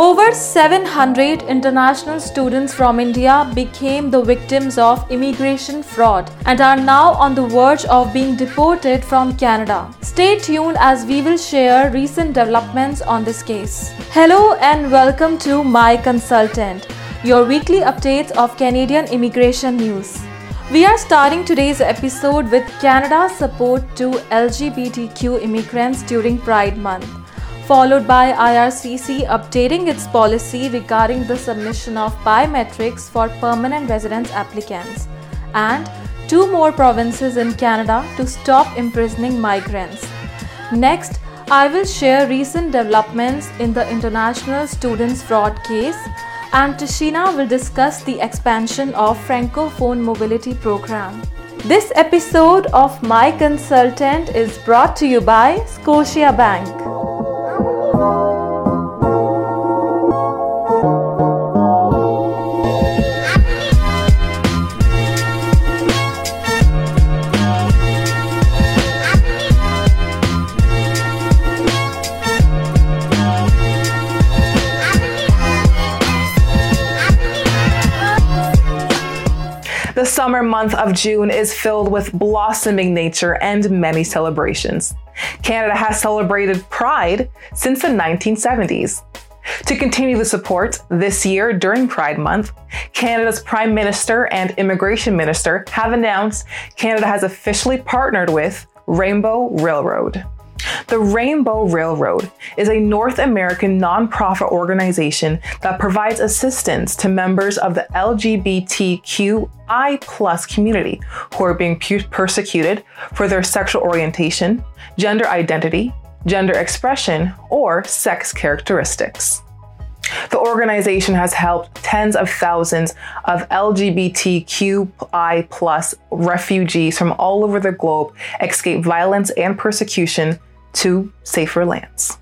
Over 700 international students from India became the victims of immigration fraud and are now on the verge of being deported from Canada. Stay tuned as we will share recent developments on this case. Hello and welcome to My Consultant, your weekly updates of Canadian immigration news. We are starting today's episode with Canada's support to LGBTQ immigrants during Pride Month followed by IRCC updating its policy regarding the submission of biometrics for permanent residence applicants, and two more provinces in Canada to stop imprisoning migrants. Next, I will share recent developments in the international students fraud case and Tashina will discuss the expansion of Francophone Mobility Program. This episode of My Consultant is brought to you by Scotiabank. Summer month of June is filled with blossoming nature and many celebrations. Canada has celebrated Pride since the 1970s. To continue the support, this year during Pride Month, Canada's Prime Minister and Immigration Minister have announced Canada has officially partnered with Rainbow Railroad. The Rainbow Railroad is a North American nonprofit organization that provides assistance to members of the LGBTQI community who are being persecuted for their sexual orientation, gender identity, gender expression, or sex characteristics. The organization has helped tens of thousands of LGBTQI refugees from all over the globe escape violence and persecution to safer lands.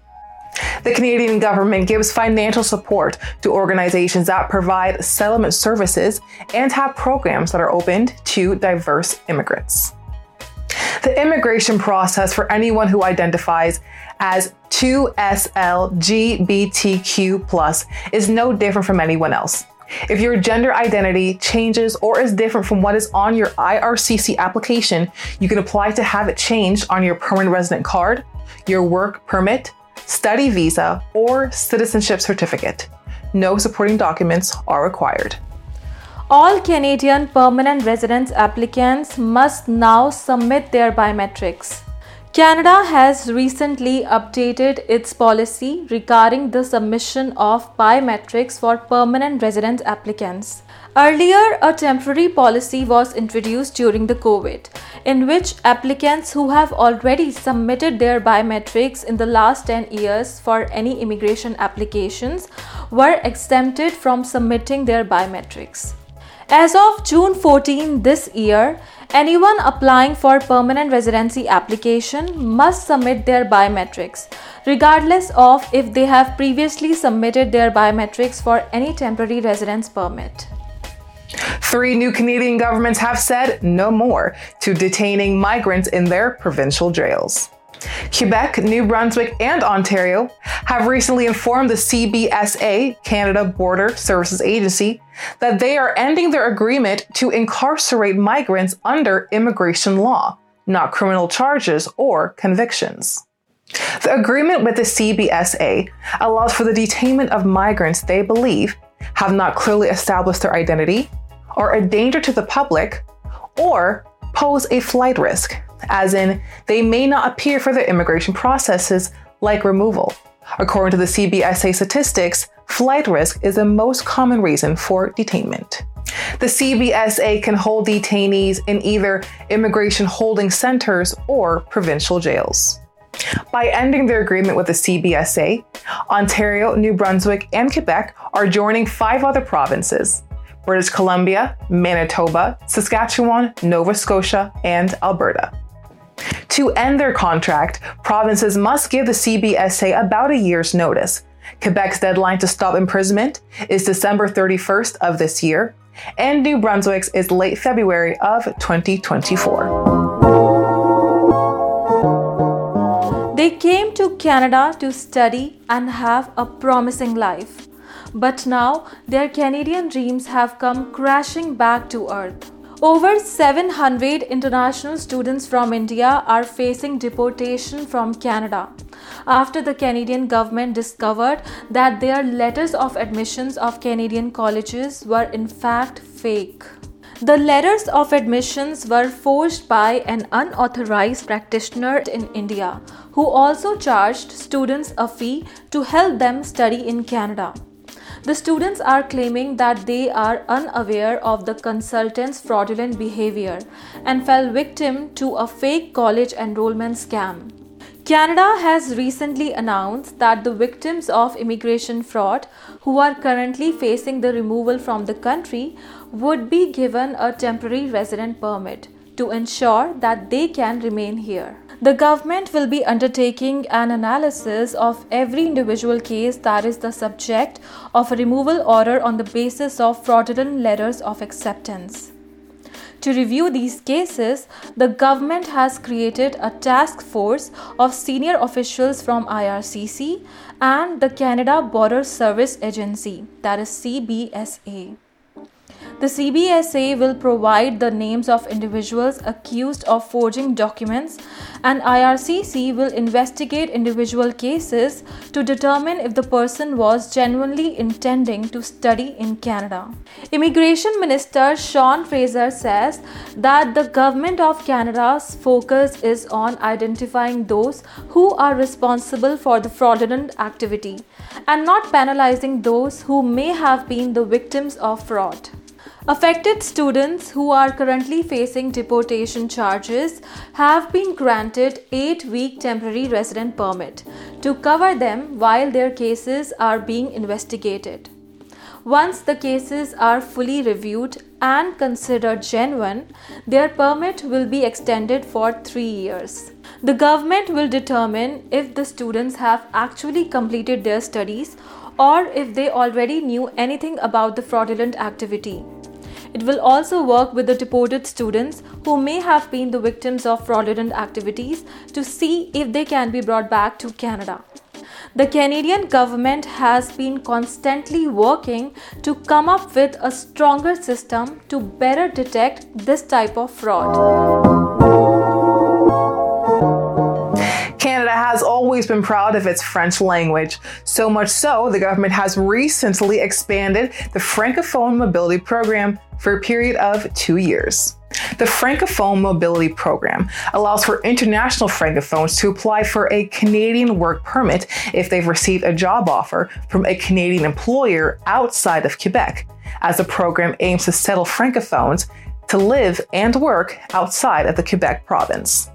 The Canadian government gives financial support to organizations that provide settlement services and have programs that are opened to diverse immigrants. The immigration process for anyone who identifies as 2SLGBTQ is no different from anyone else. If your gender identity changes or is different from what is on your IRCC application, you can apply to have it changed on your permanent resident card, your work permit, study visa, or citizenship certificate. No supporting documents are required. All Canadian permanent residence applicants must now submit their biometrics. Canada has recently updated its policy regarding the submission of biometrics for permanent residence applicants. Earlier, a temporary policy was introduced during the COVID, in which applicants who have already submitted their biometrics in the last 10 years for any immigration applications were exempted from submitting their biometrics. As of June 14 this year, anyone applying for permanent residency application must submit their biometrics, regardless of if they have previously submitted their biometrics for any temporary residence permit. Three new Canadian governments have said no more to detaining migrants in their provincial jails. Quebec, New Brunswick, and Ontario have recently informed the CBSA, Canada Border Services Agency, that they are ending their agreement to incarcerate migrants under immigration law, not criminal charges or convictions. The agreement with the CBSA allows for the detainment of migrants they believe have not clearly established their identity, are a danger to the public, or pose a flight risk, as in they may not appear for their immigration processes like removal. According to the CBSA statistics, flight risk is the most common reason for detainment. The CBSA can hold detainees in either immigration holding centers or provincial jails. By ending their agreement with the CBSA, Ontario, New Brunswick, and Quebec are joining five other provinces British Columbia, Manitoba, Saskatchewan, Nova Scotia, and Alberta. To end their contract, provinces must give the CBSA about a year's notice. Quebec's deadline to stop imprisonment is December 31st of this year, and New Brunswick's is late February of 2024. They came to Canada to study and have a promising life. But now their Canadian dreams have come crashing back to earth. Over 700 international students from India are facing deportation from Canada after the Canadian government discovered that their letters of admissions of Canadian colleges were in fact fake. The letters of admissions were forged by an unauthorized practitioner in India who also charged students a fee to help them study in Canada. The students are claiming that they are unaware of the consultant's fraudulent behavior and fell victim to a fake college enrollment scam. Canada has recently announced that the victims of immigration fraud who are currently facing the removal from the country would be given a temporary resident permit to ensure that they can remain here. The government will be undertaking an analysis of every individual case that is the subject of a removal order on the basis of fraudulent letters of acceptance. To review these cases, the government has created a task force of senior officials from IRCC and the Canada Border Service Agency, that is CBSA. The CBSA will provide the names of individuals accused of forging documents, and IRCC will investigate individual cases to determine if the person was genuinely intending to study in Canada. Immigration Minister Sean Fraser says that the Government of Canada's focus is on identifying those who are responsible for the fraudulent activity and not penalizing those who may have been the victims of fraud. Affected students who are currently facing deportation charges have been granted 8-week temporary resident permit to cover them while their cases are being investigated. Once the cases are fully reviewed and considered genuine, their permit will be extended for 3 years. The government will determine if the students have actually completed their studies or if they already knew anything about the fraudulent activity. It will also work with the deported students who may have been the victims of fraudulent activities to see if they can be brought back to Canada. The Canadian government has been constantly working to come up with a stronger system to better detect this type of fraud. Canada has always been proud of its French language. So much so, the government has recently expanded the Francophone Mobility Program for a period of two years. The Francophone Mobility Program allows for international Francophones to apply for a Canadian work permit if they've received a job offer from a Canadian employer outside of Quebec, as the program aims to settle Francophones to live and work outside of the Quebec province.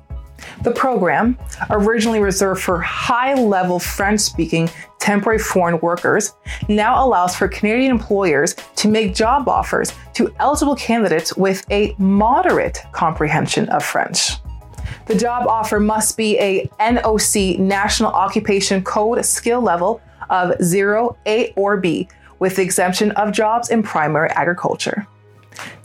The program, originally reserved for high level French speaking temporary foreign workers, now allows for Canadian employers to make job offers to eligible candidates with a moderate comprehension of French. The job offer must be a NOC National Occupation Code skill level of 0, A, or B, with the exemption of jobs in primary agriculture.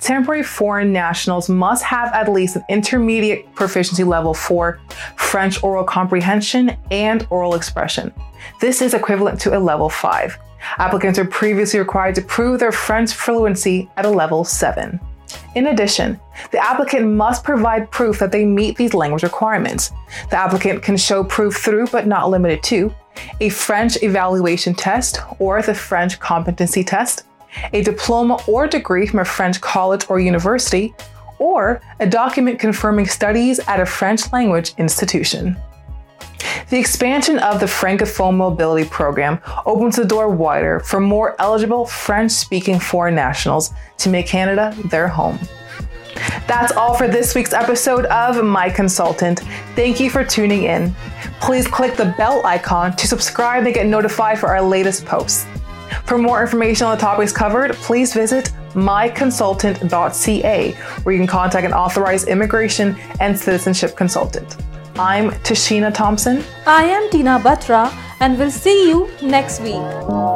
Temporary foreign nationals must have at least an intermediate proficiency level for French oral comprehension and oral expression. This is equivalent to a level 5. Applicants are previously required to prove their French fluency at a level 7. In addition, the applicant must provide proof that they meet these language requirements. The applicant can show proof through, but not limited to, a French evaluation test or the French competency test, a diploma or degree from a French college or university, or a document confirming studies at a French language institution. The expansion of the Francophone Mobility Program opens the door wider for more eligible French speaking foreign nationals to make Canada their home. That's all for this week's episode of My Consultant. Thank you for tuning in. Please click the bell icon to subscribe and get notified for our latest posts. For more information on the topics covered, please visit myconsultant.ca, where you can contact an authorized immigration and citizenship consultant. I'm Tashina Thompson. I am Tina Batra, and we'll see you next week.